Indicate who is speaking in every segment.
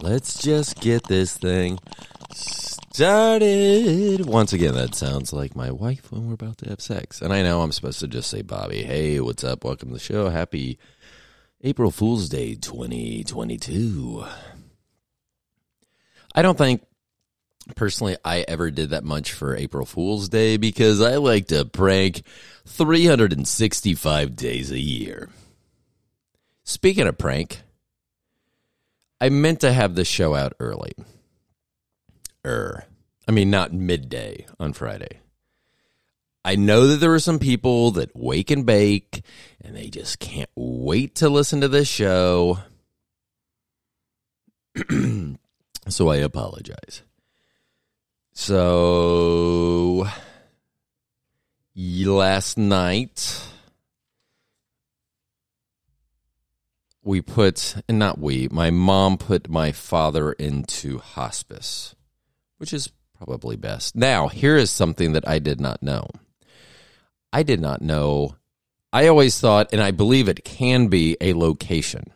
Speaker 1: Let's just get this thing started. Once again, that sounds like my wife when we're about to have sex. And I know I'm supposed to just say, Bobby, hey, what's up? Welcome to the show. Happy April Fool's Day 2022. I don't think personally I ever did that much for April Fool's Day because I like to prank 365 days a year. Speaking of prank, I meant to have the show out early. Er, I mean, not midday on Friday. I know that there are some people that wake and bake and they just can't wait to listen to this show. so I apologize. So last night we put and not we, my mom put my father into hospice, which is probably best. Now, here is something that I did not know. I did not know. I always thought, and I believe it can be a location,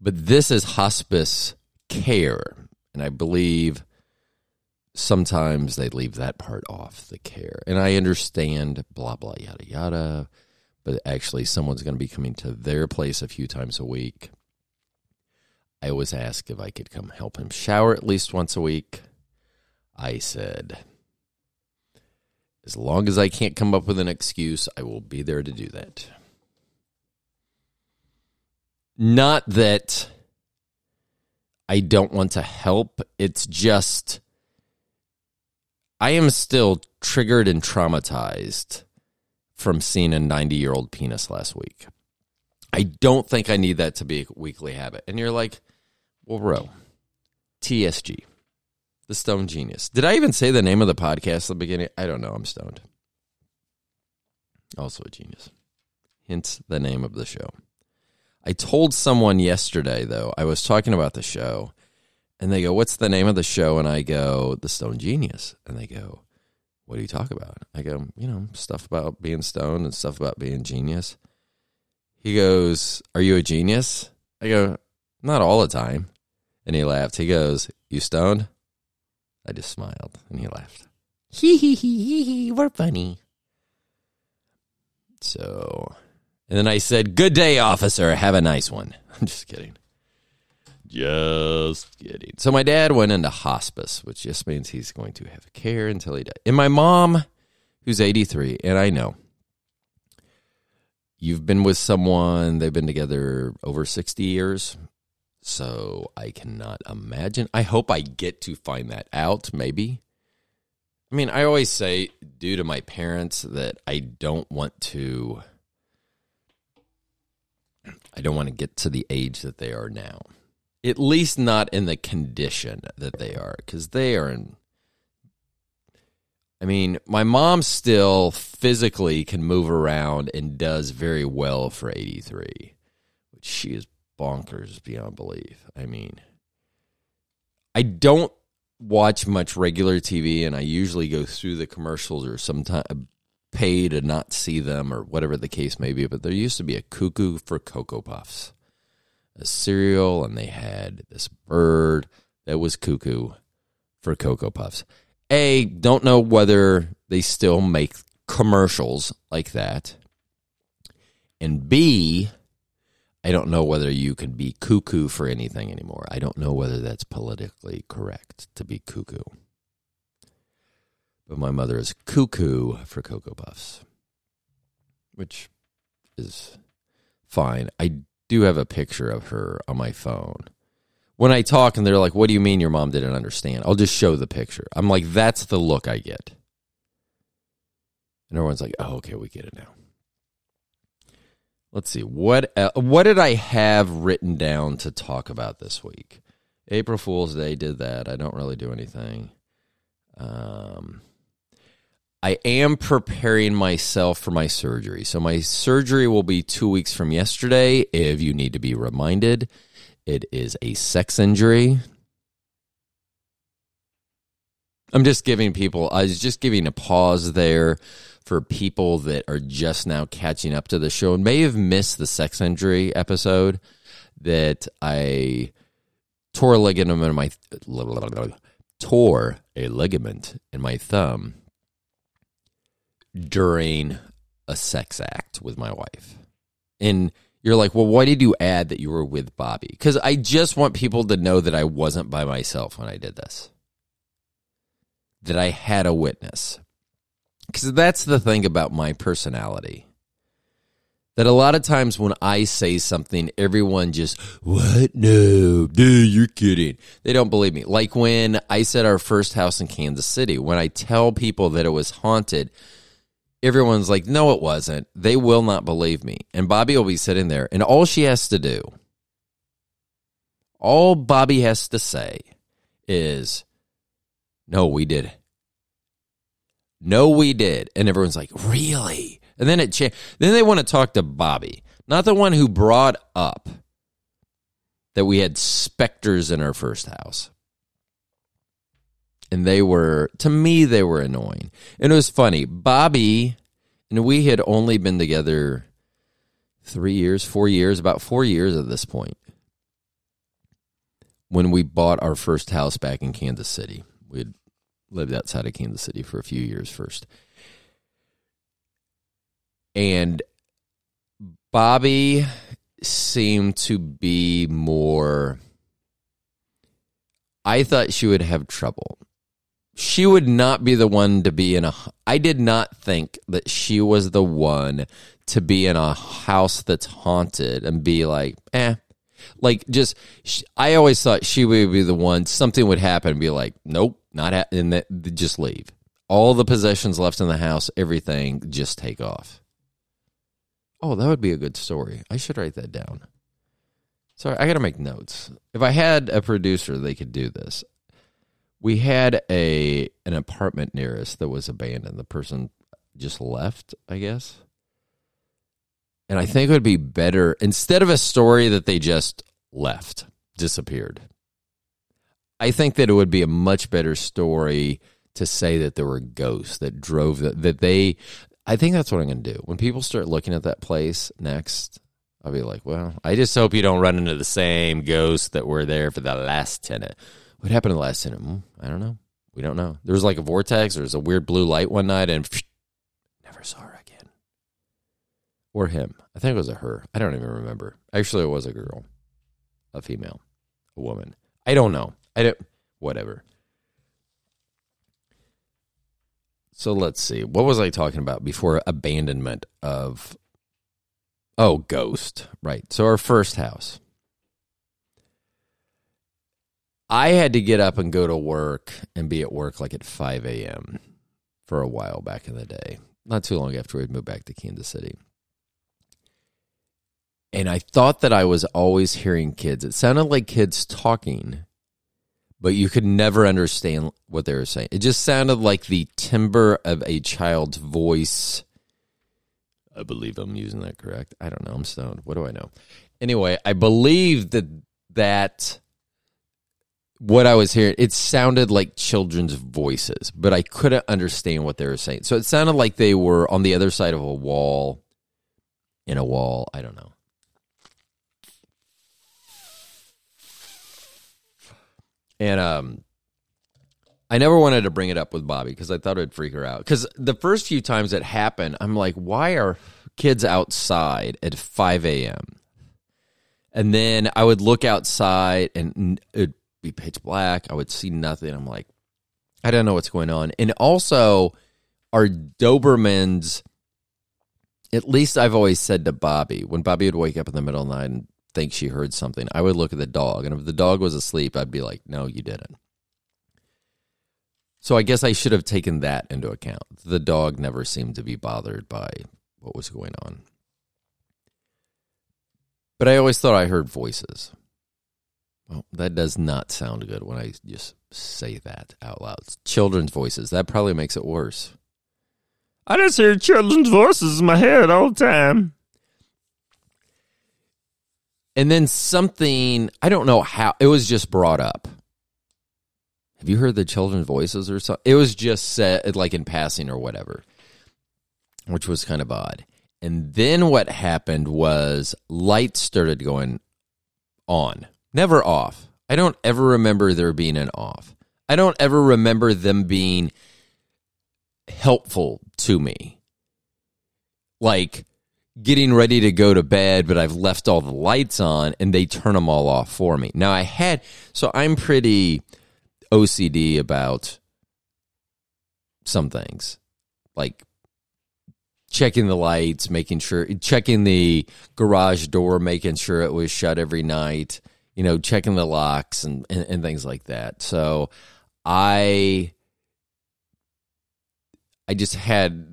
Speaker 1: but this is hospice care. And I believe sometimes they leave that part off the care. And I understand, blah, blah, yada, yada. But actually, someone's going to be coming to their place a few times a week. I always ask if I could come help him shower at least once a week. I said, as long as I can't come up with an excuse, I will be there to do that. Not that I don't want to help, it's just I am still triggered and traumatized from seeing a 90 year old penis last week. I don't think I need that to be a weekly habit. And you're like, well, bro, TSG. The Stoned Genius. Did I even say the name of the podcast at the beginning? I don't know. I'm stoned. Also a genius. Hence the name of the show. I told someone yesterday, though, I was talking about the show, and they go, What's the name of the show? And I go, The Stoned Genius. And they go, What do you talk about? I go, You know, stuff about being stoned and stuff about being genius. He goes, Are you a genius? I go, Not all the time. And he laughed. He goes, You stoned? I just smiled and he laughed. Hee hee hee hee hee, we're funny. So, and then I said, Good day, officer. Have a nice one. I'm just kidding. Just kidding. So, my dad went into hospice, which just means he's going to have care until he dies. And my mom, who's 83, and I know you've been with someone, they've been together over 60 years. So I cannot imagine. I hope I get to find that out, maybe. I mean, I always say, due to my parents, that I don't want to. I don't want to get to the age that they are now. At least not in the condition that they are, because they are in. I mean, my mom still physically can move around and does very well for 83, which she is bonkers beyond belief. I mean, I don't watch much regular TV, and I usually go through the commercials or sometimes uh, pay to not see them or whatever the case may be. But there used to be a cuckoo for Cocoa Puffs, a cereal, and they had this bird that was cuckoo for Cocoa Puffs. A, don't know whether they still make commercials like that. And B, I don't know whether you can be cuckoo for anything anymore. I don't know whether that's politically correct to be cuckoo. But my mother is cuckoo for Cocoa Puffs, which is fine. I do have a picture of her on my phone. When I talk and they're like, What do you mean your mom didn't understand? I'll just show the picture. I'm like, That's the look I get. And everyone's like, Oh, okay, we get it now. Let's see what uh, what did I have written down to talk about this week? April Fool's Day did that. I don't really do anything. Um, I am preparing myself for my surgery. So my surgery will be two weeks from yesterday. If you need to be reminded, it is a sex injury. I'm just giving people. I was just giving a pause there for people that are just now catching up to the show and may have missed the sex injury episode that I tore a ligament in my tore a ligament in my thumb during a sex act with my wife. And you're like, well, why did you add that you were with Bobby? Because I just want people to know that I wasn't by myself when I did this, that I had a witness. Because that's the thing about my personality. That a lot of times when I say something, everyone just, what? No, dude, you're kidding. They don't believe me. Like when I said our first house in Kansas City, when I tell people that it was haunted, everyone's like, no, it wasn't. They will not believe me. And Bobby will be sitting there, and all she has to do, all Bobby has to say is, no, we did. No, we did. And everyone's like, really? And then it cha- then they want to talk to Bobby, not the one who brought up that we had specters in our first house and they were to me they were annoying. And it was funny. Bobby and we had only been together three years four years about four years at this point when we bought our first house back in kansas city. We had lived outside of kansas city for a few years first. And bobby seemed to be more I thought she would have trouble she would not be the one to be in a I did not think that she was the one to be in a house that's haunted and be like, "Eh." Like just I always thought she would be the one something would happen and be like, "Nope, not ha-, and that just leave." All the possessions left in the house, everything just take off. Oh, that would be a good story. I should write that down. Sorry, I got to make notes. If I had a producer, they could do this we had a an apartment near us that was abandoned. The person just left, I guess. And I think it would be better instead of a story that they just left, disappeared. I think that it would be a much better story to say that there were ghosts that drove that that they I think that's what I'm going to do. When people start looking at that place next, I'll be like, "Well, I just hope you don't run into the same ghosts that were there for the last tenant." What happened to the last tenant? Hmm, I don't know. We don't know. There was like a vortex. There was a weird blue light one night, and never saw her again. Or him. I think it was a her. I don't even remember. Actually, it was a girl, a female, a woman. I don't know. I don't. Whatever. So let's see. What was I talking about before abandonment of? Oh, ghost. Right. So our first house. I had to get up and go to work and be at work like at 5 a.m. for a while back in the day, not too long after we'd moved back to Kansas City. And I thought that I was always hearing kids. It sounded like kids talking, but you could never understand what they were saying. It just sounded like the timbre of a child's voice. I believe I'm using that correct. I don't know. I'm stoned. What do I know? Anyway, I believe that that what I was hearing, it sounded like children's voices, but I couldn't understand what they were saying. So it sounded like they were on the other side of a wall, in a wall. I don't know. And um, I never wanted to bring it up with Bobby because I thought it'd freak her out. Because the first few times it happened, I'm like, why are kids outside at 5 a.m.? And then I would look outside and it be pitch black. I would see nothing. I'm like, I don't know what's going on. And also, our Dobermans, at least I've always said to Bobby, when Bobby would wake up in the middle of the night and think she heard something, I would look at the dog. And if the dog was asleep, I'd be like, no, you didn't. So I guess I should have taken that into account. The dog never seemed to be bothered by what was going on. But I always thought I heard voices. Well, that does not sound good when I just say that out loud. children's voices. That probably makes it worse.
Speaker 2: I just hear children's voices in my head all the time.
Speaker 1: And then something, I don't know how, it was just brought up. Have you heard the children's voices or something? It was just said like in passing or whatever, which was kind of odd. And then what happened was lights started going on never off. I don't ever remember there being an off. I don't ever remember them being helpful to me. Like getting ready to go to bed, but I've left all the lights on and they turn them all off for me. Now I had, so I'm pretty OCD about some things like checking the lights, making sure, checking the garage door, making sure it was shut every night, you know, checking the locks and, and, and things like that. So I, I just had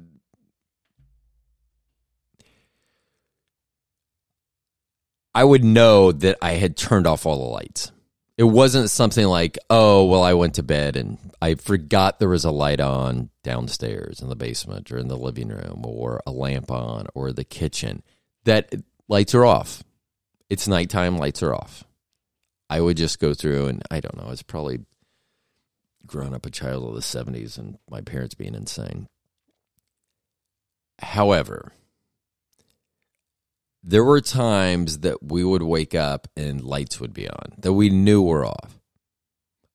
Speaker 1: I would know that I had turned off all the lights. It wasn't something like, oh, well, I went to bed and I forgot there was a light on downstairs in the basement or in the living room or a lamp on or the kitchen. That lights are off. It's nighttime, lights are off. I would just go through and I don't know, it's probably grown up a child of the 70s and my parents being insane. However, there were times that we would wake up and lights would be on that we knew were off.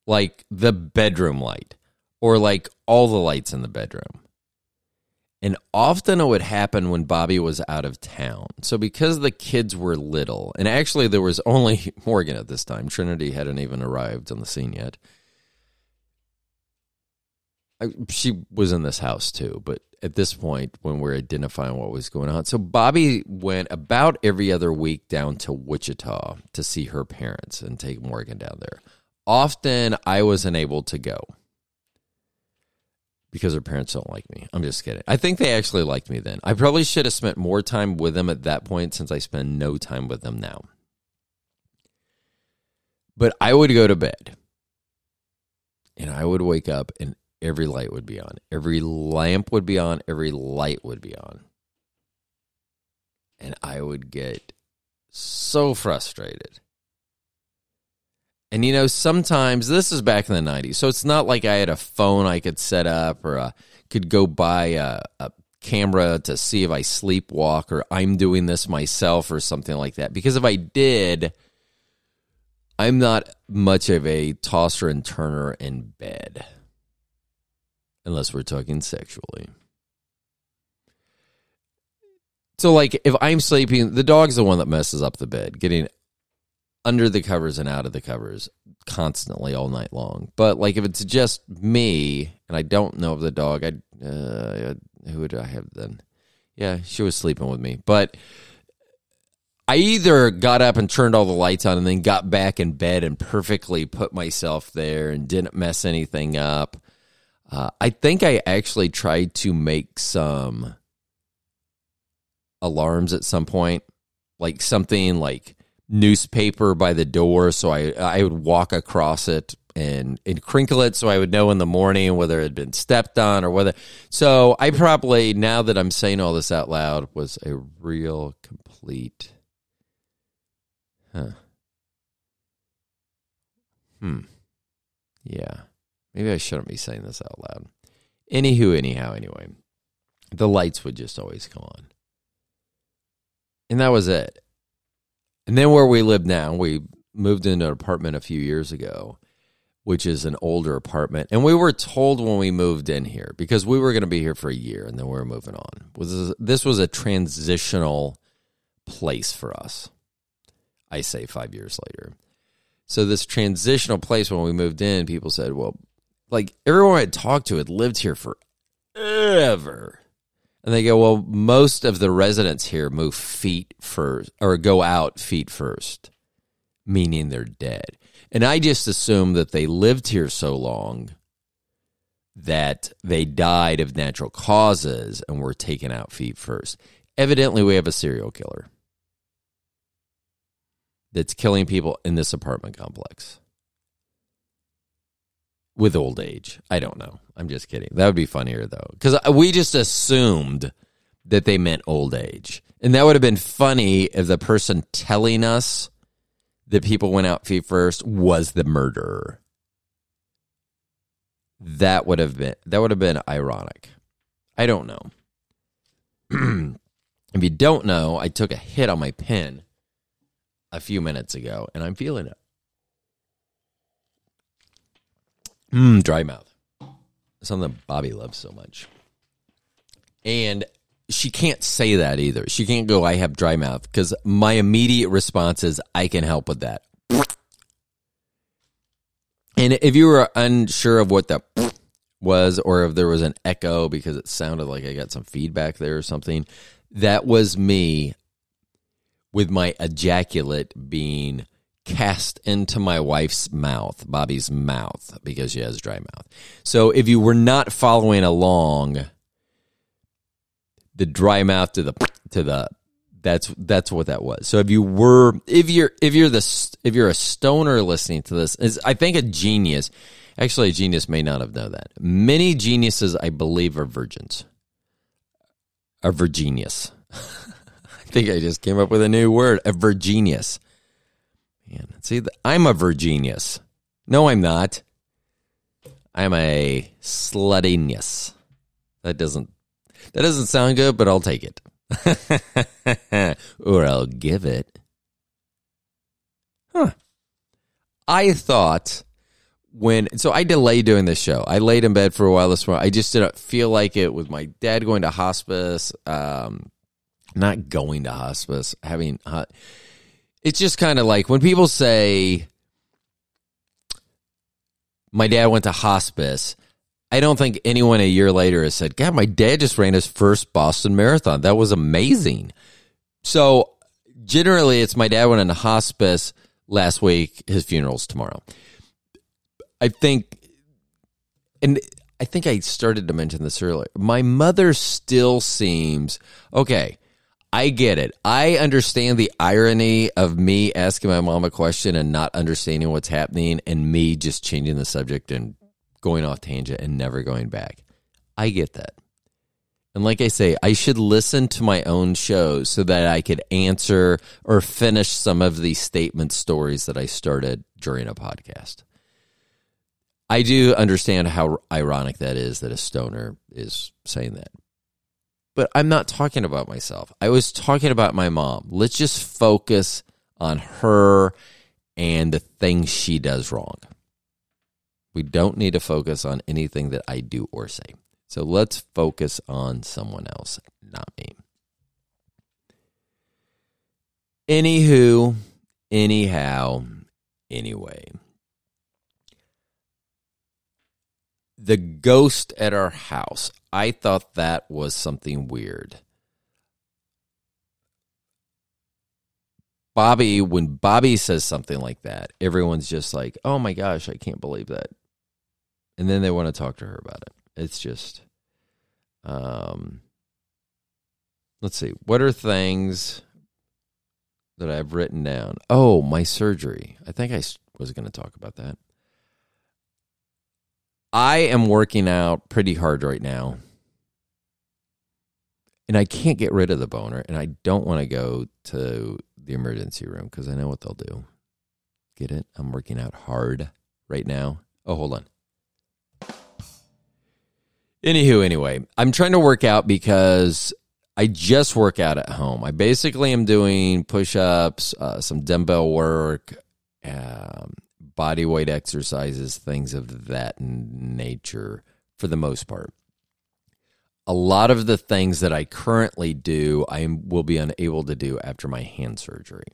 Speaker 1: Like the bedroom light or like all the lights in the bedroom. And often it would happen when Bobby was out of town. So because the kids were little, and actually there was only Morgan at this time, Trinity hadn't even arrived on the scene yet. I, she was in this house too, but at this point when we're identifying what was going on. So Bobby went about every other week down to Wichita to see her parents and take Morgan down there. Often I wasn't able to go because her parents don't like me. I'm just kidding. I think they actually liked me then. I probably should have spent more time with them at that point since I spend no time with them now. But I would go to bed and I would wake up and every light would be on. Every lamp would be on. Every light would be on. And I would get so frustrated. And you know, sometimes this is back in the 90s. So it's not like I had a phone I could set up or I could go buy a, a camera to see if I sleepwalk or I'm doing this myself or something like that. Because if I did, I'm not much of a tosser and turner in bed unless we're talking sexually. So, like, if I'm sleeping, the dog's the one that messes up the bed, getting under the covers and out of the covers constantly all night long. But, like, if it's just me and I don't know of the dog, I uh, who would I have then? Yeah, she was sleeping with me. But I either got up and turned all the lights on and then got back in bed and perfectly put myself there and didn't mess anything up uh, I think I actually tried to make some alarms at some point, like something like newspaper by the door, so I I would walk across it and and crinkle it so I would know in the morning whether it had been stepped on or whether. So I probably now that I'm saying all this out loud was a real complete. Huh. Hmm. Yeah. Maybe I shouldn't be saying this out loud. Anywho, anyhow, anyway, the lights would just always come on. And that was it. And then where we live now, we moved into an apartment a few years ago, which is an older apartment. And we were told when we moved in here, because we were going to be here for a year and then we were moving on, was this was a transitional place for us. I say five years later. So this transitional place when we moved in, people said, well, like everyone I talked to had lived here forever. And they go, well, most of the residents here move feet first or go out feet first, meaning they're dead. And I just assume that they lived here so long that they died of natural causes and were taken out feet first. Evidently, we have a serial killer that's killing people in this apartment complex with old age. I don't know. I'm just kidding. That would be funnier though, because we just assumed that they meant old age, and that would have been funny if the person telling us that people went out feet first was the murderer. That would have been that would have been ironic. I don't know. if you don't know, I took a hit on my pen a few minutes ago, and I'm feeling it. Mm, dry mouth. Something Bobby loves so much. And she can't say that either. She can't go, I have dry mouth, because my immediate response is, I can help with that. And if you were unsure of what that was, or if there was an echo because it sounded like I got some feedback there or something, that was me with my ejaculate being cast into my wife's mouth, Bobby's mouth, because she has dry mouth. So if you were not following along, the dry mouth to the to the that's that's what that was. So if you were if you're if you're the if you're a stoner listening to this, is I think a genius. Actually, a genius may not have known that. Many geniuses, I believe, are virgins. Are virgenius. I think I just came up with a new word, a virgenius. Man, see, I'm a virgenius. No, I'm not. I'm a sluttiness. That doesn't that doesn't sound good, but I'll take it. or I'll give it. Huh. I thought when so I delayed doing this show. I laid in bed for a while this morning. I just didn't feel like it with my dad going to hospice. Um, not going to hospice, having. Uh, it's just kind of like when people say, "My dad went to hospice." I don't think anyone a year later has said, God, my dad just ran his first Boston Marathon. That was amazing. So generally, it's my dad went into hospice last week. His funeral's tomorrow. I think, and I think I started to mention this earlier. My mother still seems okay. I get it. I understand the irony of me asking my mom a question and not understanding what's happening and me just changing the subject and going off tangent and never going back. I get that. And like I say, I should listen to my own shows so that I could answer or finish some of these statement stories that I started during a podcast. I do understand how ironic that is that a stoner is saying that. But I'm not talking about myself. I was talking about my mom. Let's just focus on her and the things she does wrong. We don't need to focus on anything that I do or say. So let's focus on someone else, not me. Anywho, anyhow, anyway. The ghost at our house. I thought that was something weird. Bobby, when Bobby says something like that, everyone's just like, oh my gosh, I can't believe that and then they want to talk to her about it. It's just, um, let's see, what are things that I've written down? Oh, my surgery. I think I was going to talk about that. I am working out pretty hard right now. And I can't get rid of the boner, and I don't want to go to the emergency room because I know what they'll do. Get it? I'm working out hard right now. Oh, hold on. Anywho, anyway, I'm trying to work out because I just work out at home. I basically am doing push ups, uh, some dumbbell work, um, body weight exercises, things of that nature for the most part. A lot of the things that I currently do, I will be unable to do after my hand surgery.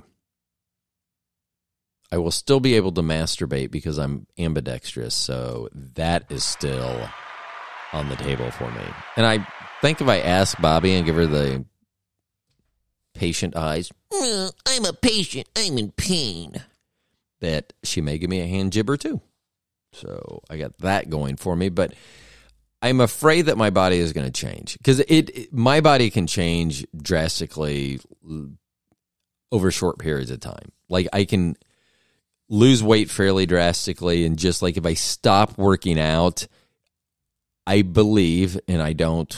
Speaker 1: I will still be able to masturbate because I'm ambidextrous, so that is still on the table for me. And I think if I ask Bobby and give her the patient eyes,
Speaker 3: well, I'm a patient, I'm in pain,
Speaker 1: that she may give me a hand jibber too. So I got that going for me, but I'm afraid that my body is going to change because it, it, my body can change drastically over short periods of time. Like I can lose weight fairly drastically and just like if I stop working out I believe, and I don't,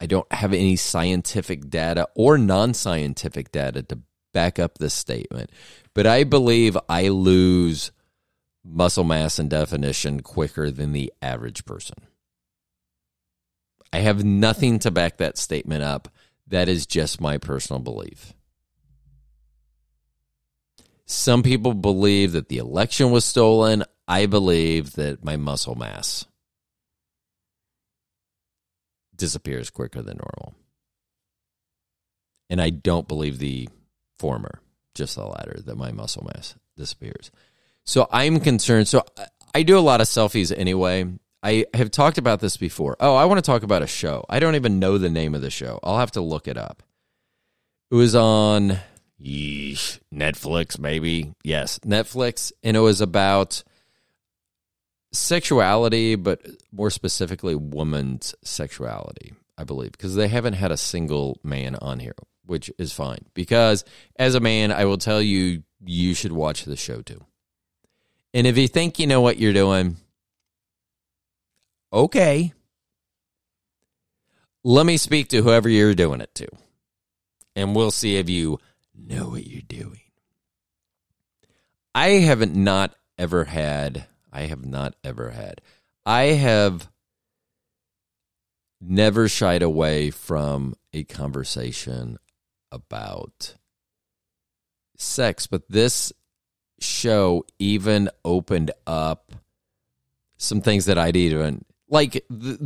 Speaker 1: I don't have any scientific data or non-scientific data to back up this statement, but I believe I lose muscle mass and definition quicker than the average person. I have nothing to back that statement up. That is just my personal belief. Some people believe that the election was stolen. I believe that my muscle mass disappears quicker than normal. And I don't believe the former, just the latter, that my muscle mass disappears. So I'm concerned. So I- do a lot of selfies anyway. I have talked about this before. Oh, I want to talk about a show. I don't even know the name of the show. I'll have to look it up. It was on yeesh, Netflix, maybe. Yes, Netflix. And it was about sexuality, but more specifically, woman's sexuality, I believe, because they haven't had a single man on here, which is fine. Because as a man, I will tell you, you should watch the show too. And if you think you know what you're doing, okay. Let me speak to whoever you're doing it to, and we'll see if you know what you're doing. I haven't not ever had, I have not ever had, I have never shied away from a conversation about sex, but this show even opened up some things that I'd even like. Th-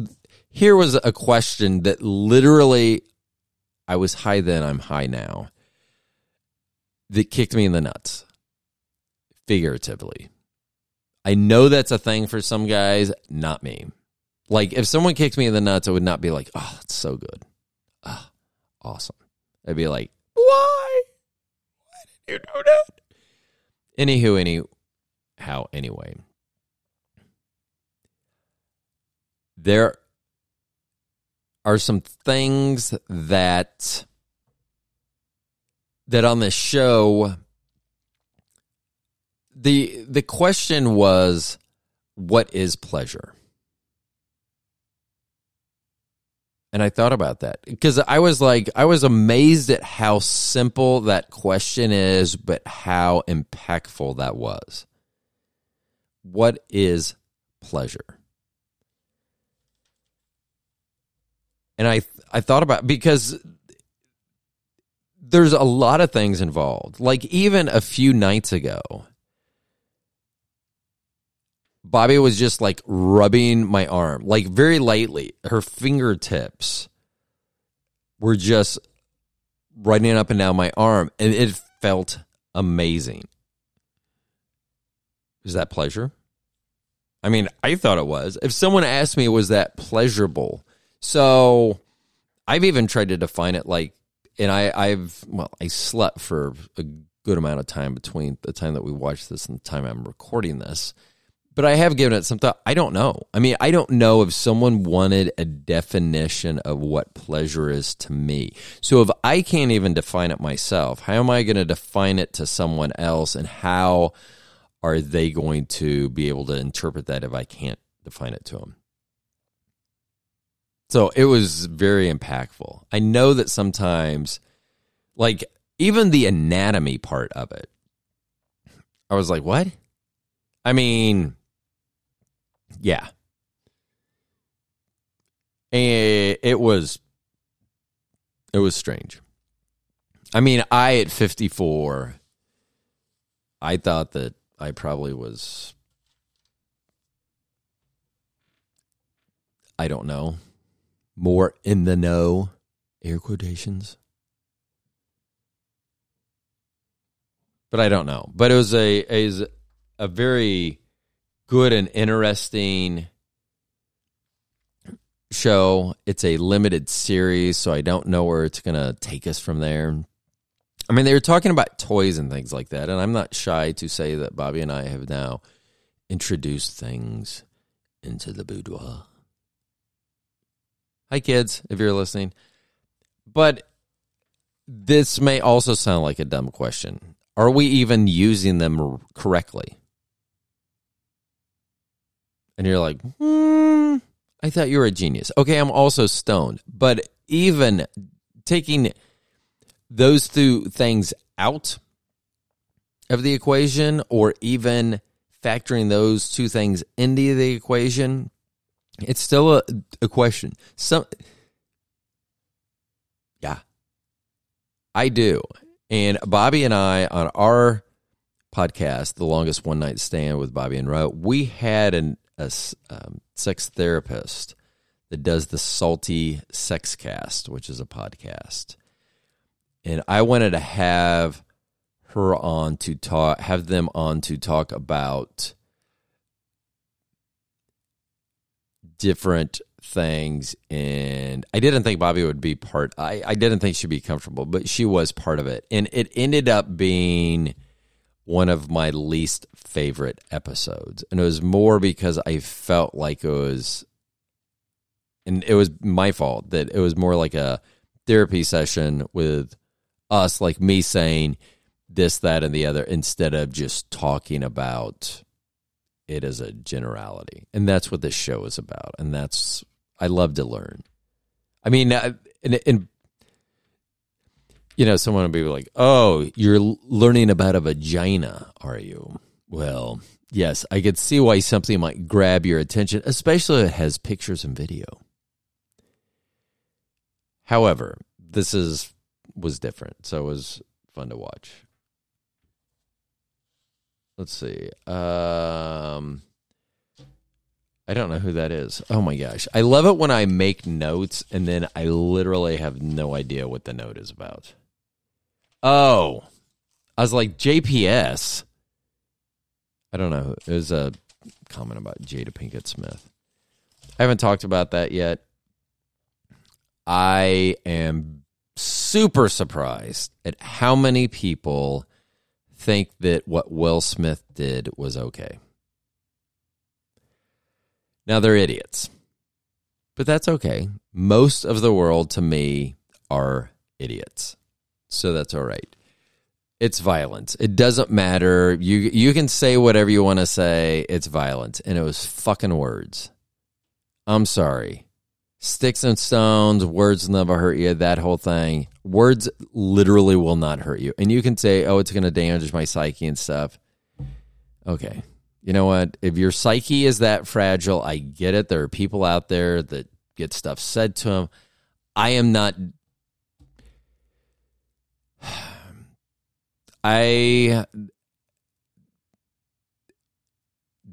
Speaker 1: here was a question that literally I was high then, I'm high now. That kicked me in the nuts, figuratively. I know that's a thing for some guys, not me. Like if someone kicked me in the nuts, I would not be like, "Oh, it's so good, ah, awesome." I'd be like, "Why? Why did you do that?" Anywho, anyhow, anyway, there are some things that that on this show the the question was what is pleasure and i thought about that. Because i was like i was amazed at how simple that question is but how impactful that was. What is pleasure? And i i thought about because there's a lot of things involved. Like even a few nights ago Bobby was just like rubbing my arm, like very lightly. Her fingertips were just running up and down my arm, and it felt amazing. Is that pleasure? I mean, I thought it was. If someone asked me, was that pleasurable? So I've even tried to define it like, and I, I've, well, I slept for a good amount of time between the time that we watched this and the time I'm recording this but I have given it some thought. I don't know. I mean, I don't know if someone wanted a definition of what pleasure is to me. So if I can't even define it myself, how am I going to define it to someone else and how are they going to be able to interpret that if I can't define it to them? So it was very impactful. I know that sometimes, like, even the anatomy part of it, I was like, what? I mean, yeah. And it was it was strange. I mean, I at 54 I thought that I probably was I don't know, more in the know, air quotations. But I don't know. But it was a is a very good and interesting show. It's a limited series, so I don't know where it's going to take us from there. I mean, they were talking about toys and things like that, and I'm not shy to say that Bobby and I have now introduced things into the boudoir. Hi, kids, if you're listening. But this may also sound like a dumb question. Are we even using them correctly? And you're like, hmm, I thought you were a genius. Okay, I'm also stoned, but even taking those two things out of the equation, or even factoring those two things into the equation, it's still a, a question. Some, yeah, I do. And Bobby and I on our podcast, The Longest One Night Stand with Bobby and Ro, we had an, a um, sex therapist that does the Salty Sex Cast, which is a podcast. And I wanted to have her on to talk, have them on to talk about different things and I didn't think Bobby would be part I, I didn't think she'd be comfortable, but she was part of it. And it ended up being one of my least favorite episodes. And it was more because I felt like it was and it was my fault that it was more like a therapy session with us, like me saying this, that, and the other, instead of just talking about it as a generality. And that's what this show is about. And that's, I love to learn. I mean, and, and you know, someone would be like, oh, you're learning about a vagina, are you? Well, yes, I could see why something might grab your attention, especially if it has pictures and video. However, this is was different, so it was fun to watch. Let's see. Um I don't know who that is. Oh my gosh. I love it when I make notes and then I literally have no idea what the note is about. Oh. I was like JPS. I don't know. It was a comment about Jada Pinkett Smith. I haven't talked about that yet. I am super surprised at how many people think that what Will Smith did was okay. Now they're idiots. But that's okay. Most of the world to me are idiots. So that's all right. It's violence. It doesn't matter. You you can say whatever you want to say. It's violence and it was fucking words. I'm sorry. Sticks and stones, words never hurt you, that whole thing. Words literally will not hurt you. And you can say, oh, it's going to damage my psyche and stuff. Okay. You know what? If your psyche is that fragile, I get it. There are people out there that get stuff said to them. I am not. I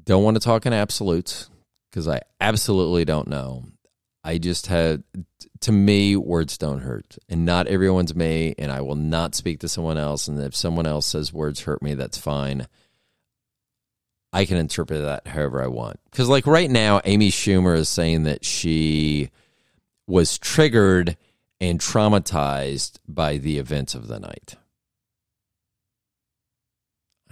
Speaker 1: don't want to talk in absolutes because I absolutely don't know. I just had, to me, words don't hurt. And not everyone's me, and I will not speak to someone else. And if someone else says words hurt me, that's fine. I can interpret that however I want. Because, like, right now, Amy Schumer is saying that she was triggered and traumatized by the events of the night.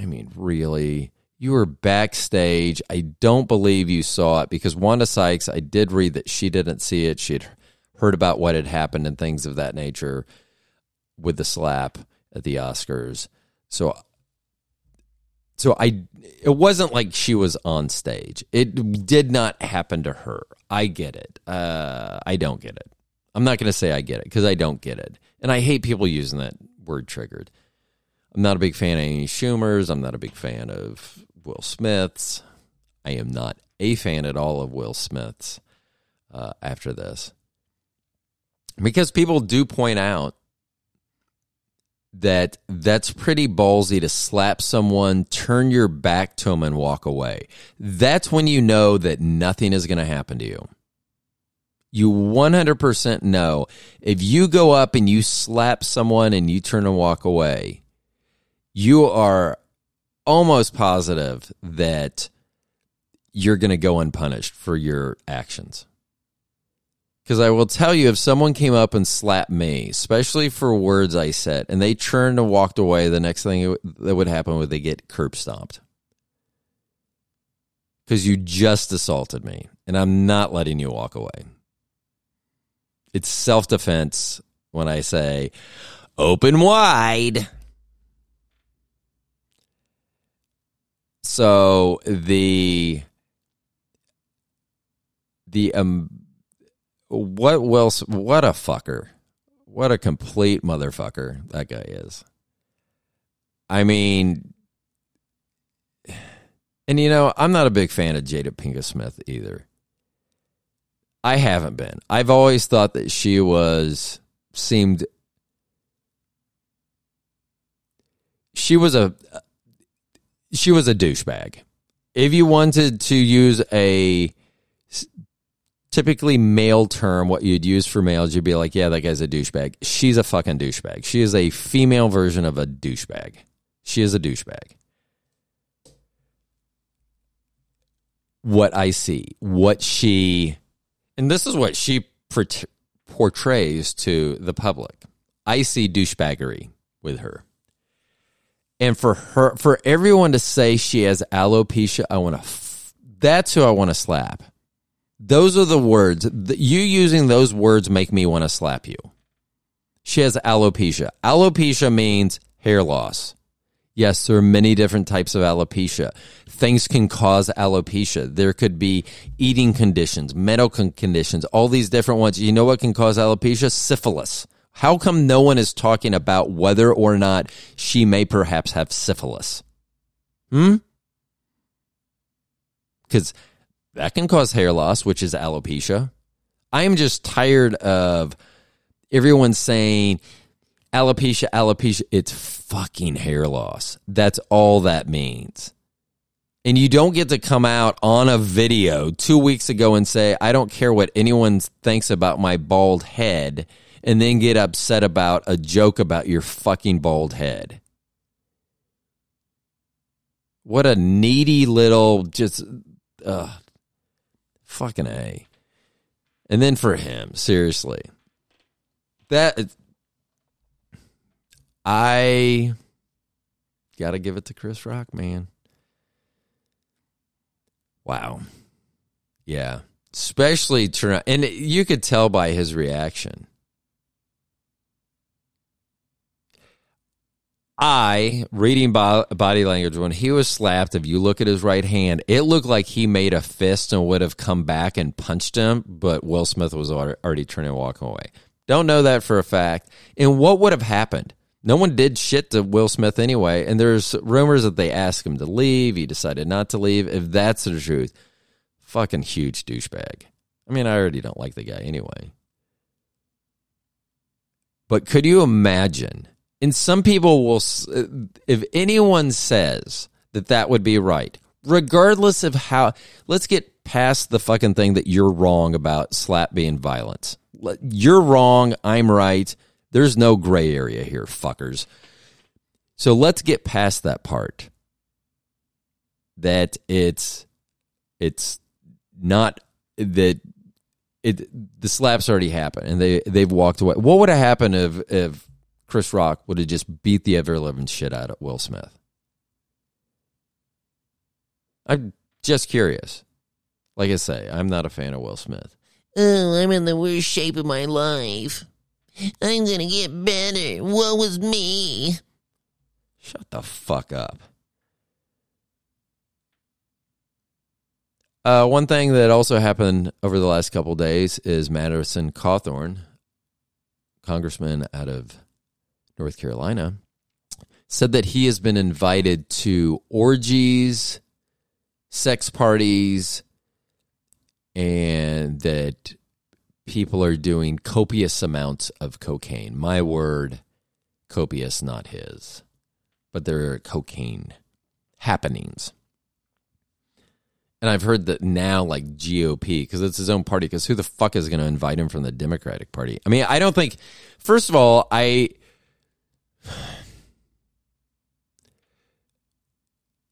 Speaker 1: I mean, really? You were backstage. I don't believe you saw it because Wanda Sykes, I did read that she didn't see it. She had heard about what had happened and things of that nature with the slap at the Oscars. So so I it wasn't like she was on stage. It did not happen to her. I get it. Uh, I don't get it. I'm not going to say I get it because I don't get it. And I hate people using that word triggered. I'm not a big fan of Amy Schumer's. I'm not a big fan of Will Smith's. I am not a fan at all of Will Smith's uh, after this. Because people do point out that that's pretty ballsy to slap someone, turn your back to them, and walk away. That's when you know that nothing is going to happen to you. You 100% know if you go up and you slap someone and you turn and walk away, you are almost positive that you're going to go unpunished for your actions. Because I will tell you, if someone came up and slapped me, especially for words I said, and they turned and walked away, the next thing that would happen would they get curb stomped. Because you just assaulted me, and I'm not letting you walk away. It's self defense when I say, open wide. So the the um what Will what a fucker. What a complete motherfucker that guy is. I mean and you know, I'm not a big fan of Jada Pinkett Smith either. I haven't been. I've always thought that she was seemed she was a she was a douchebag. If you wanted to use a typically male term, what you'd use for males, you'd be like, yeah, that guy's a douchebag. She's a fucking douchebag. She is a female version of a douchebag. She is a douchebag. What I see, what she, and this is what she portrays to the public. I see douchebaggery with her. And for her, for everyone to say she has alopecia, I want to. F- that's who I want to slap. Those are the words. You using those words make me want to slap you. She has alopecia. Alopecia means hair loss. Yes, there are many different types of alopecia. Things can cause alopecia. There could be eating conditions, medical conditions, all these different ones. You know what can cause alopecia? Syphilis. How come no one is talking about whether or not she may perhaps have syphilis? Hmm? Because that can cause hair loss, which is alopecia. I am just tired of everyone saying alopecia, alopecia. It's fucking hair loss. That's all that means. And you don't get to come out on a video two weeks ago and say, I don't care what anyone thinks about my bald head, and then get upset about a joke about your fucking bald head. What a needy little, just, uh, fucking A. And then for him, seriously, that, I got to give it to Chris Rock, man. Wow. Yeah. Especially and you could tell by his reaction. I, reading body language, when he was slapped, if you look at his right hand, it looked like he made a fist and would have come back and punched him, but Will Smith was already turning and walking away. Don't know that for a fact. And what would have happened? No one did shit to Will Smith anyway, and there's rumors that they asked him to leave. He decided not to leave. If that's the truth, fucking huge douchebag. I mean, I already don't like the guy anyway. But could you imagine? And some people will, if anyone says that that would be right, regardless of how, let's get past the fucking thing that you're wrong about slap being violence. You're wrong. I'm right. There's no gray area here, fuckers. So let's get past that part. That it's, it's not that it the slaps already happened and they they've walked away. What would have happened if if Chris Rock would have just beat the ever living shit out of Will Smith? I'm just curious. Like I say, I'm not a fan of Will Smith.
Speaker 3: Oh, I'm in the worst shape of my life. I'm gonna get better. Woe was me.
Speaker 1: Shut the fuck up. Uh, one thing that also happened over the last couple days is Madison Cawthorn, congressman out of North Carolina, said that he has been invited to orgies, sex parties, and that people are doing copious amounts of cocaine. My word, copious, not his. But there are cocaine happenings. And I've heard that now, like GOP, because it's his own party. Because who the fuck is going to invite him from the Democratic Party? I mean, I don't think. First of all, I.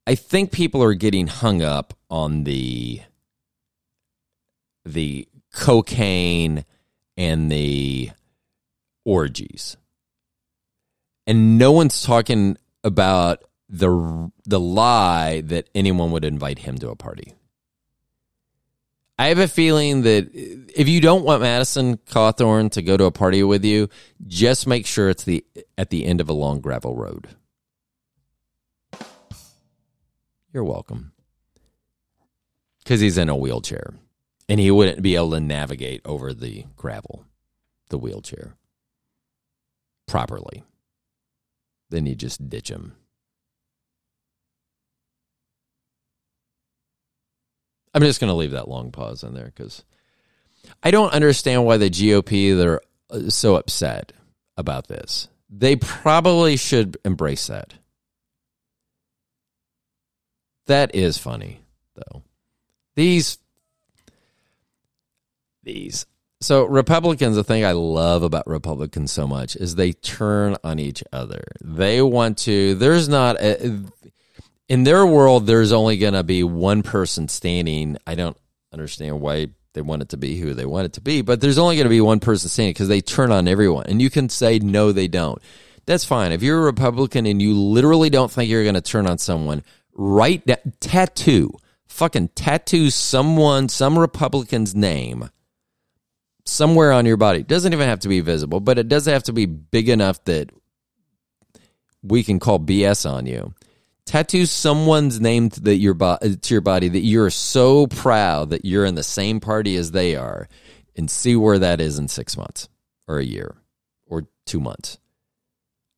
Speaker 1: I think people are getting hung up on the the cocaine and the orgies. And no one's talking about the the lie that anyone would invite him to a party. I have a feeling that if you don't want Madison Cawthorn to go to a party with you, just make sure it's the at the end of a long gravel road. You're welcome. Cuz he's in a wheelchair and he wouldn't be able to navigate over the gravel, the wheelchair properly. Then you just ditch him. I'm just going to leave that long pause in there because I don't understand why the GOP they're uh, so upset about this. They probably should embrace that. That is funny, though. These, these. So Republicans, the thing I love about Republicans so much is they turn on each other. They want to. There's not a, in their world. There's only going to be one person standing. I don't understand why they want it to be who they want it to be, but there's only going to be one person standing because they turn on everyone. And you can say no, they don't. That's fine. If you're a Republican and you literally don't think you're going to turn on someone, write that tattoo, fucking tattoo someone, some Republican's name somewhere on your body. It doesn't even have to be visible, but it does have to be big enough that we can call BS on you. Tattoo someone's name to, your bo- to your body that you're so proud that you're in the same party as they are, and see where that is in six months or a year or two months.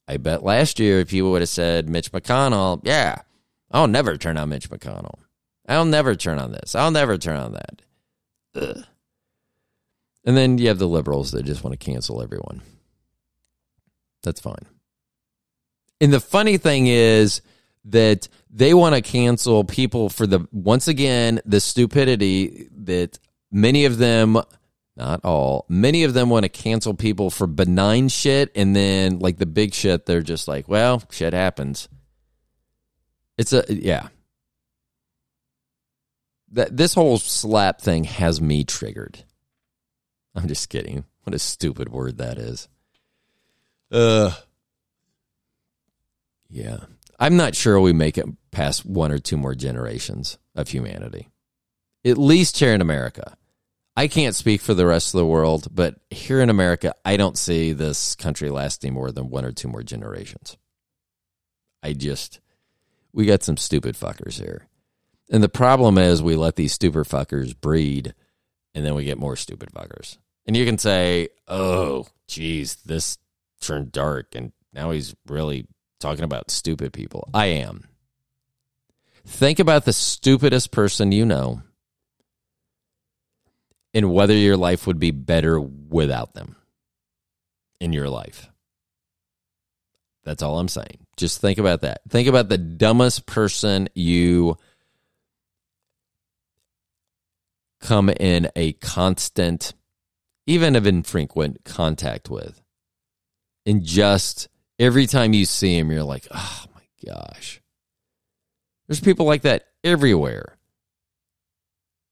Speaker 1: I bet last year if you would have said Mitch McConnell, yeah, I'll never turn on Mitch McConnell. I'll never turn on this. I'll never turn on that. Ugh. And then you have the liberals that just want to cancel everyone. That's fine. And the funny thing is that they want to cancel people for the, once again, the stupidity that many of them, not all, many of them want to cancel people for benign shit. And then, like the big shit, they're just like, well, shit happens. It's a, yeah. That, this whole slap thing has me triggered. I'm just kidding. What a stupid word that is. Uh Yeah. I'm not sure we make it past one or two more generations of humanity. At least here in America. I can't speak for the rest of the world, but here in America, I don't see this country lasting more than one or two more generations. I just we got some stupid fuckers here. And the problem is we let these stupid fuckers breed and then we get more stupid fuckers. And you can say, "Oh, geez, this turned dark, and now he's really talking about stupid people." I am. Think about the stupidest person you know, and whether your life would be better without them in your life. That's all I'm saying. Just think about that. Think about the dumbest person you come in a constant even of infrequent contact with. And just every time you see him, you're like, oh my gosh. There's people like that everywhere.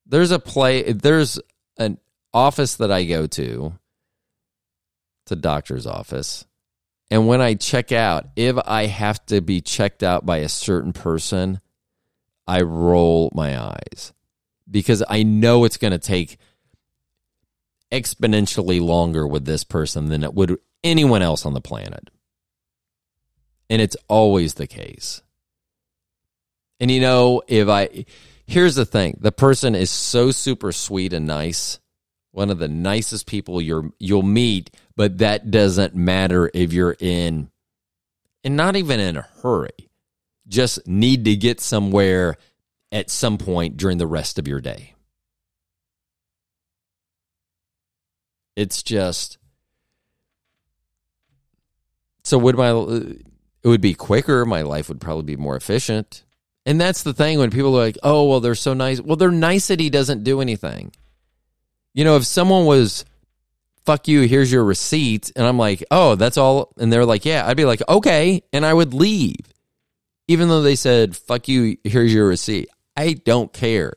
Speaker 1: There's a play, there's an office that I go to, it's a doctor's office. And when I check out, if I have to be checked out by a certain person, I roll my eyes because I know it's going to take exponentially longer with this person than it would anyone else on the planet. And it's always the case. And you know, if I, here's the thing the person is so super sweet and nice, one of the nicest people you're, you'll meet, but that doesn't matter if you're in, and not even in a hurry, just need to get somewhere at some point during the rest of your day. It's just so would my it would be quicker. My life would probably be more efficient. And that's the thing when people are like, "Oh, well, they're so nice." Well, they're nice that he doesn't do anything. You know, if someone was, "Fuck you," here's your receipt, and I'm like, "Oh, that's all," and they're like, "Yeah," I'd be like, "Okay," and I would leave, even though they said, "Fuck you," here's your receipt. I don't care.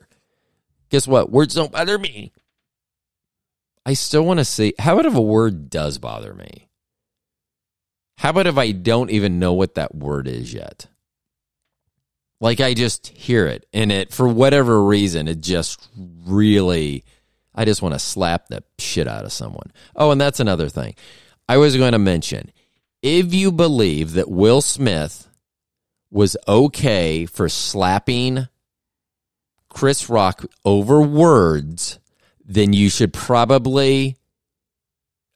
Speaker 1: Guess what? Words don't bother me. I still want to see. How about if a word does bother me? How about if I don't even know what that word is yet? Like I just hear it and it, for whatever reason, it just really, I just want to slap the shit out of someone. Oh, and that's another thing. I was going to mention if you believe that Will Smith was okay for slapping Chris Rock over words then you should probably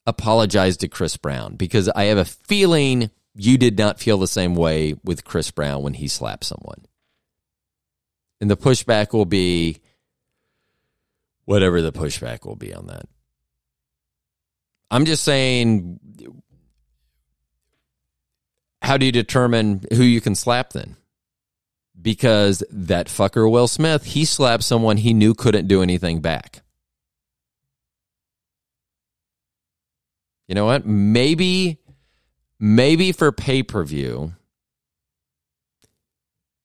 Speaker 1: apologize to Chris Brown because I have a feeling you did not feel the same way with Chris Brown when he slapped someone. And the pushback will be whatever the pushback will be on that. I'm just saying, how do you determine who you can slap then? because that fucker Will Smith, he slapped someone he knew couldn't do anything back. You know what? Maybe maybe for pay-per-view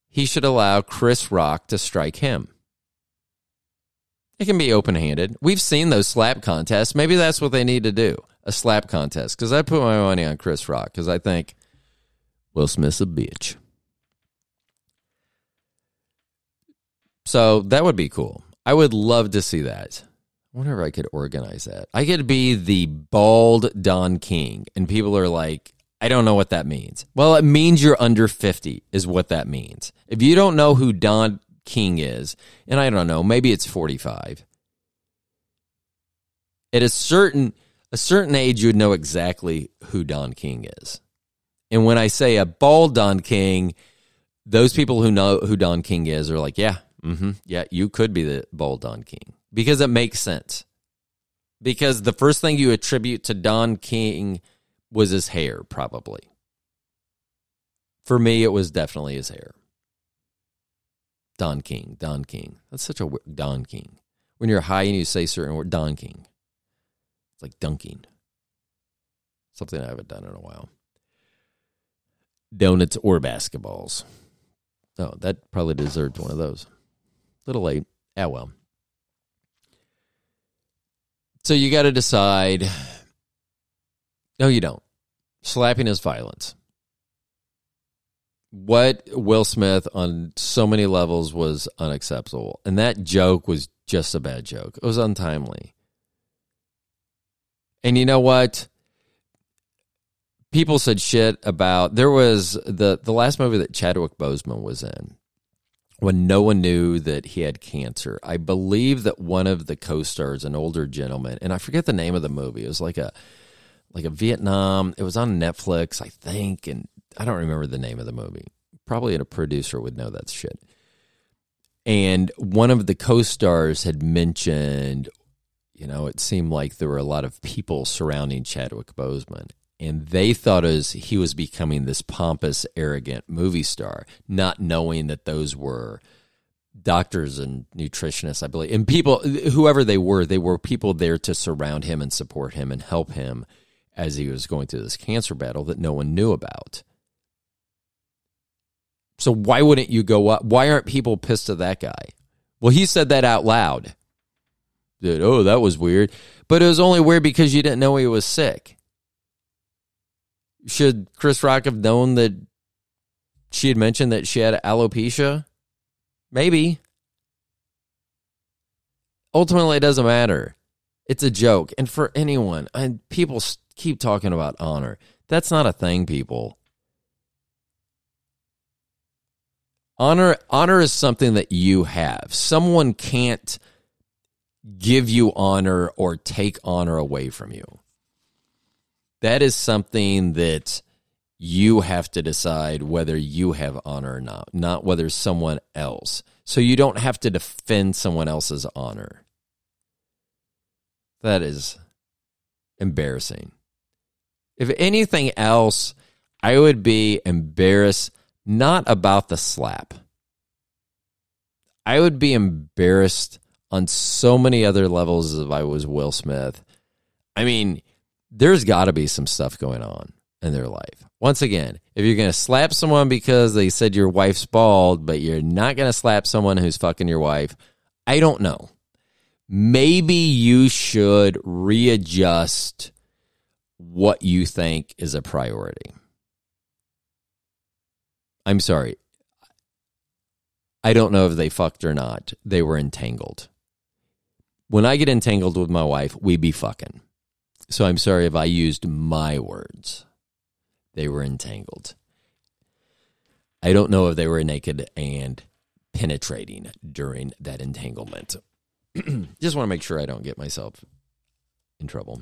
Speaker 1: he should allow Chris Rock to strike him. It can be open handed. We've seen those slap contests. Maybe that's what they need to do a slap contest. Because I put my money on Chris Rock because I think Will Smith's a bitch. So that would be cool. I would love to see that. If I could organize that. I could be the bald Don King, and people are like, I don't know what that means. Well, it means you're under 50, is what that means. If you don't know who Don King is, and I don't know, maybe it's 45. At a certain a certain age, you would know exactly who Don King is. And when I say a bald Don King, those people who know who Don King is are like, yeah, mm-hmm, yeah, you could be the bald Don King because it makes sense. Because the first thing you attribute to Don King was his hair, probably. For me, it was definitely his hair. Don King, Don King. That's such a Don King. When you're high and you say certain word, Don King. It's like dunking. Something I haven't done in a while. Donuts or basketballs. Oh, that probably deserved one of those. Little late. Ah, well. So you got to decide. No, you don't. Slapping is violence. What Will Smith on so many levels was unacceptable. And that joke was just a bad joke. It was untimely. And you know what? People said shit about there was the the last movie that Chadwick Boseman was in when no one knew that he had cancer. I believe that one of the co-stars, an older gentleman, and I forget the name of the movie. It was like a like a Vietnam. It was on Netflix, I think, and I don't remember the name of the movie. Probably a producer would know that shit. And one of the co-stars had mentioned, you know, it seemed like there were a lot of people surrounding Chadwick Boseman, and they thought as he was becoming this pompous, arrogant movie star, not knowing that those were doctors and nutritionists, I believe, and people, whoever they were, they were people there to surround him and support him and help him as he was going through this cancer battle that no one knew about. So why wouldn't you go up? Why aren't people pissed at that guy? Well, he said that out loud. That oh, that was weird. But it was only weird because you didn't know he was sick. Should Chris Rock have known that she had mentioned that she had alopecia? Maybe. Ultimately, it doesn't matter. It's a joke. And for anyone, and people keep talking about honor. That's not a thing, people. Honor honor is something that you have. Someone can't give you honor or take honor away from you. That is something that you have to decide whether you have honor or not, not whether someone else. So you don't have to defend someone else's honor. That is embarrassing. If anything else, I would be embarrassed not about the slap. I would be embarrassed on so many other levels if I was Will Smith. I mean, there's got to be some stuff going on in their life. Once again, if you're going to slap someone because they said your wife's bald, but you're not going to slap someone who's fucking your wife, I don't know. Maybe you should readjust what you think is a priority. I'm sorry. I don't know if they fucked or not. They were entangled. When I get entangled with my wife, we be fucking. So I'm sorry if I used my words. They were entangled. I don't know if they were naked and penetrating during that entanglement. Just want to make sure I don't get myself in trouble.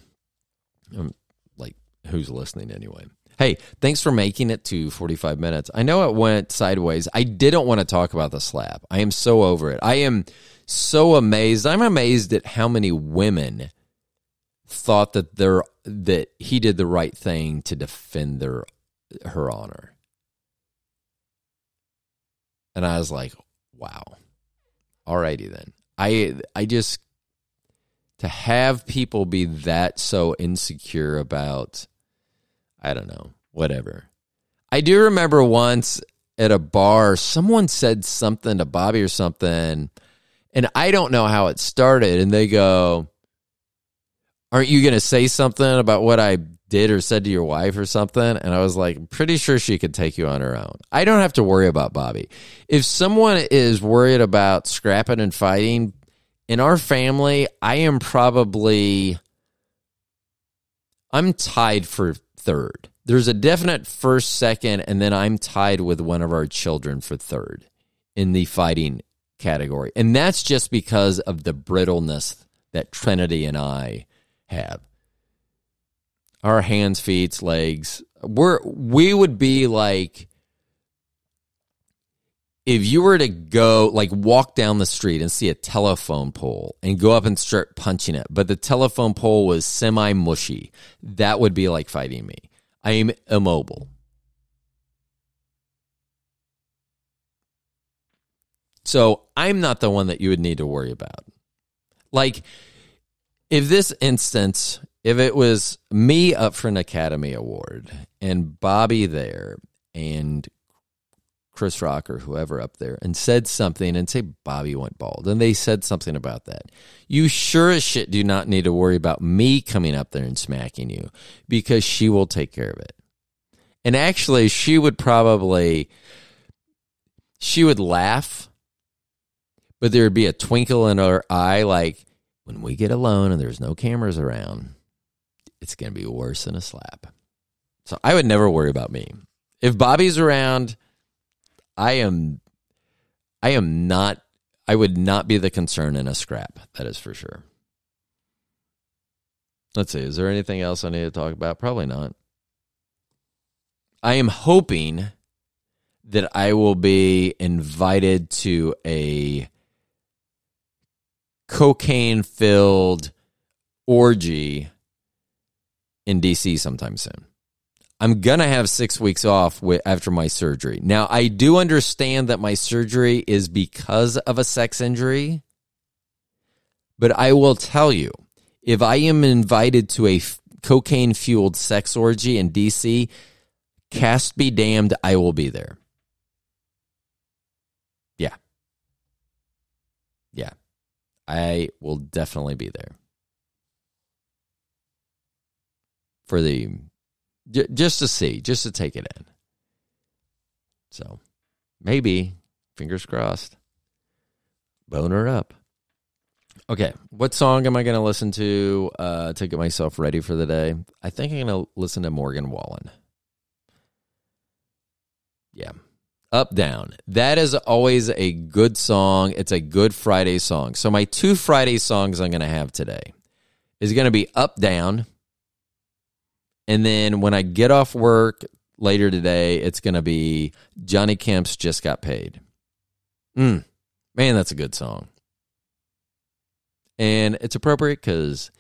Speaker 1: Um, like, who's listening anyway? Hey, thanks for making it to 45 minutes. I know it went sideways. I didn't want to talk about the slap. I am so over it. I am so amazed. I'm amazed at how many women thought that they that he did the right thing to defend their her honor. And I was like, wow. Alrighty then. I I just to have people be that so insecure about I don't know, whatever. I do remember once at a bar, someone said something to Bobby or something, and I don't know how it started. And they go, Aren't you going to say something about what I did or said to your wife or something? And I was like, Pretty sure she could take you on her own. I don't have to worry about Bobby. If someone is worried about scrapping and fighting, in our family, I am probably. I'm tied for third. There's a definite first, second, and then I'm tied with one of our children for third in the fighting category. And that's just because of the brittleness that Trinity and I have. Our hands, feet, legs, we're we would be like if you were to go like walk down the street and see a telephone pole and go up and start punching it, but the telephone pole was semi mushy, that would be like fighting me. I am immobile. So I'm not the one that you would need to worry about. Like, if this instance, if it was me up for an Academy Award and Bobby there and Chris Rock or whoever up there and said something and say Bobby went bald and they said something about that. You sure as shit do not need to worry about me coming up there and smacking you because she will take care of it. And actually she would probably she would laugh but there would be a twinkle in her eye like when we get alone and there's no cameras around it's going to be worse than a slap. So I would never worry about me. If Bobby's around I am I am not I would not be the concern in a scrap. That is for sure. Let's see. Is there anything else I need to talk about? Probably not. I am hoping that I will be invited to a cocaine filled orgy in DC sometime soon. I'm going to have six weeks off after my surgery. Now, I do understand that my surgery is because of a sex injury, but I will tell you if I am invited to a cocaine fueled sex orgy in DC, cast be damned, I will be there. Yeah. Yeah. I will definitely be there. For the J- just to see, just to take it in. So maybe, fingers crossed, boner up. Okay, what song am I going to listen to uh, to get myself ready for the day? I think I'm going to listen to Morgan Wallen. Yeah. Up, down. That is always a good song. It's a good Friday song. So, my two Friday songs I'm going to have today is going to be Up, Down and then when I get off work later today, it's going to be Johnny Kemp's Just Got Paid. Mm, man, that's a good song. And it's appropriate because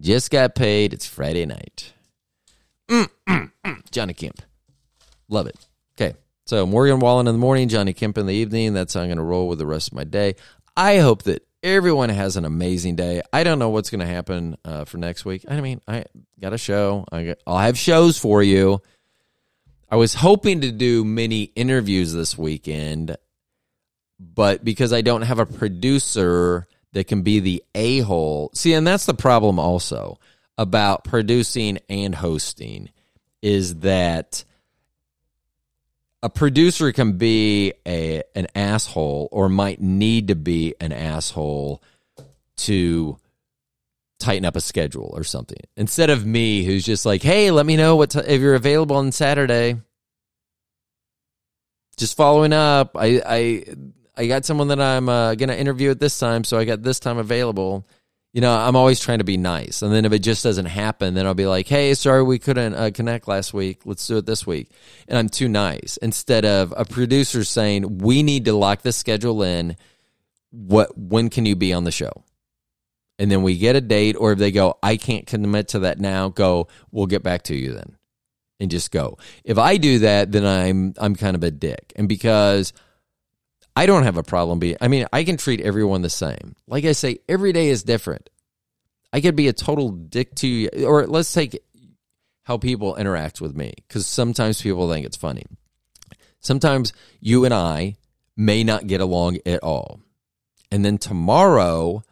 Speaker 1: just got paid. It's Friday night. Mm, mm, mm. Johnny Kemp. Love it. Okay. So Morgan Wallen in the morning, Johnny Kemp in the evening. That's how I'm going to roll with the rest of my day. I hope that everyone has an amazing day. I don't know what's going to happen uh, for next week. I mean, I got a show. I got, I'll have shows for you. I was hoping to do many interviews this weekend, but because I don't have a producer that can be the a hole. See, and that's the problem also about producing and hosting is that a producer can be a an asshole or might need to be an asshole to tighten up a schedule or something. Instead of me who's just like hey let me know what t- if you're available on saturday. Just following up i i i got someone that i'm uh, gonna interview at this time so i got this time available you know, I'm always trying to be nice. And then if it just doesn't happen, then I'll be like, hey, sorry we couldn't uh, connect last week. Let's do it this week. And I'm too nice. Instead of a producer saying, we need to lock this schedule in. What, when can you be on the show? And then we get a date, or if they go, I can't commit to that now, go, we'll get back to you then. And just go. If I do that, then I'm I'm kind of a dick. And because I don't have a problem being, I mean, I can treat everyone the same. Like I say, every day is different. I could be a total dick to you, or let's take how people interact with me, because sometimes people think it's funny. Sometimes you and I may not get along at all. And then tomorrow,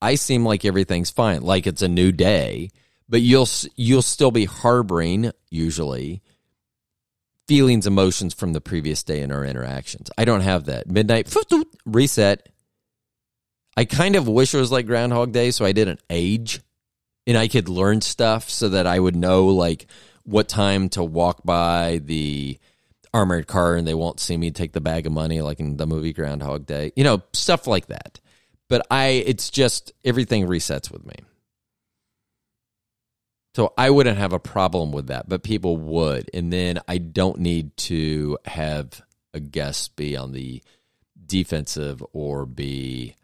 Speaker 1: I seem like everything's fine, like it's a new day, but you'll you'll still be harboring usually feelings, emotions from the previous day in our interactions. I don't have that. Midnight reset. I kind of wish it was like Groundhog Day, so I didn't age and I could learn stuff so that I would know like what time to walk by the armored car and they won't see me take the bag of money like in the movie Groundhog Day. You know, stuff like that. But I it's just everything resets with me. So I wouldn't have a problem with that, but people would. And then I don't need to have a guest be on the defensive or be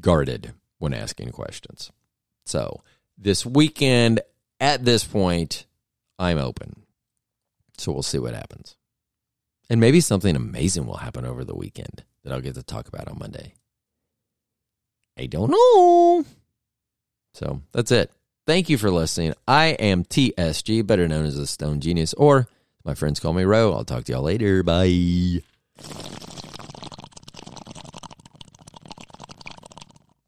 Speaker 1: guarded when asking questions. So this weekend, at this point, I'm open. So we'll see what happens. And maybe something amazing will happen over the weekend that I'll get to talk about on Monday. I don't know. So that's it. Thank you for listening. I am TSG, better known as the Stoned Genius, or my friends call me Ro. I'll talk to y'all later. Bye.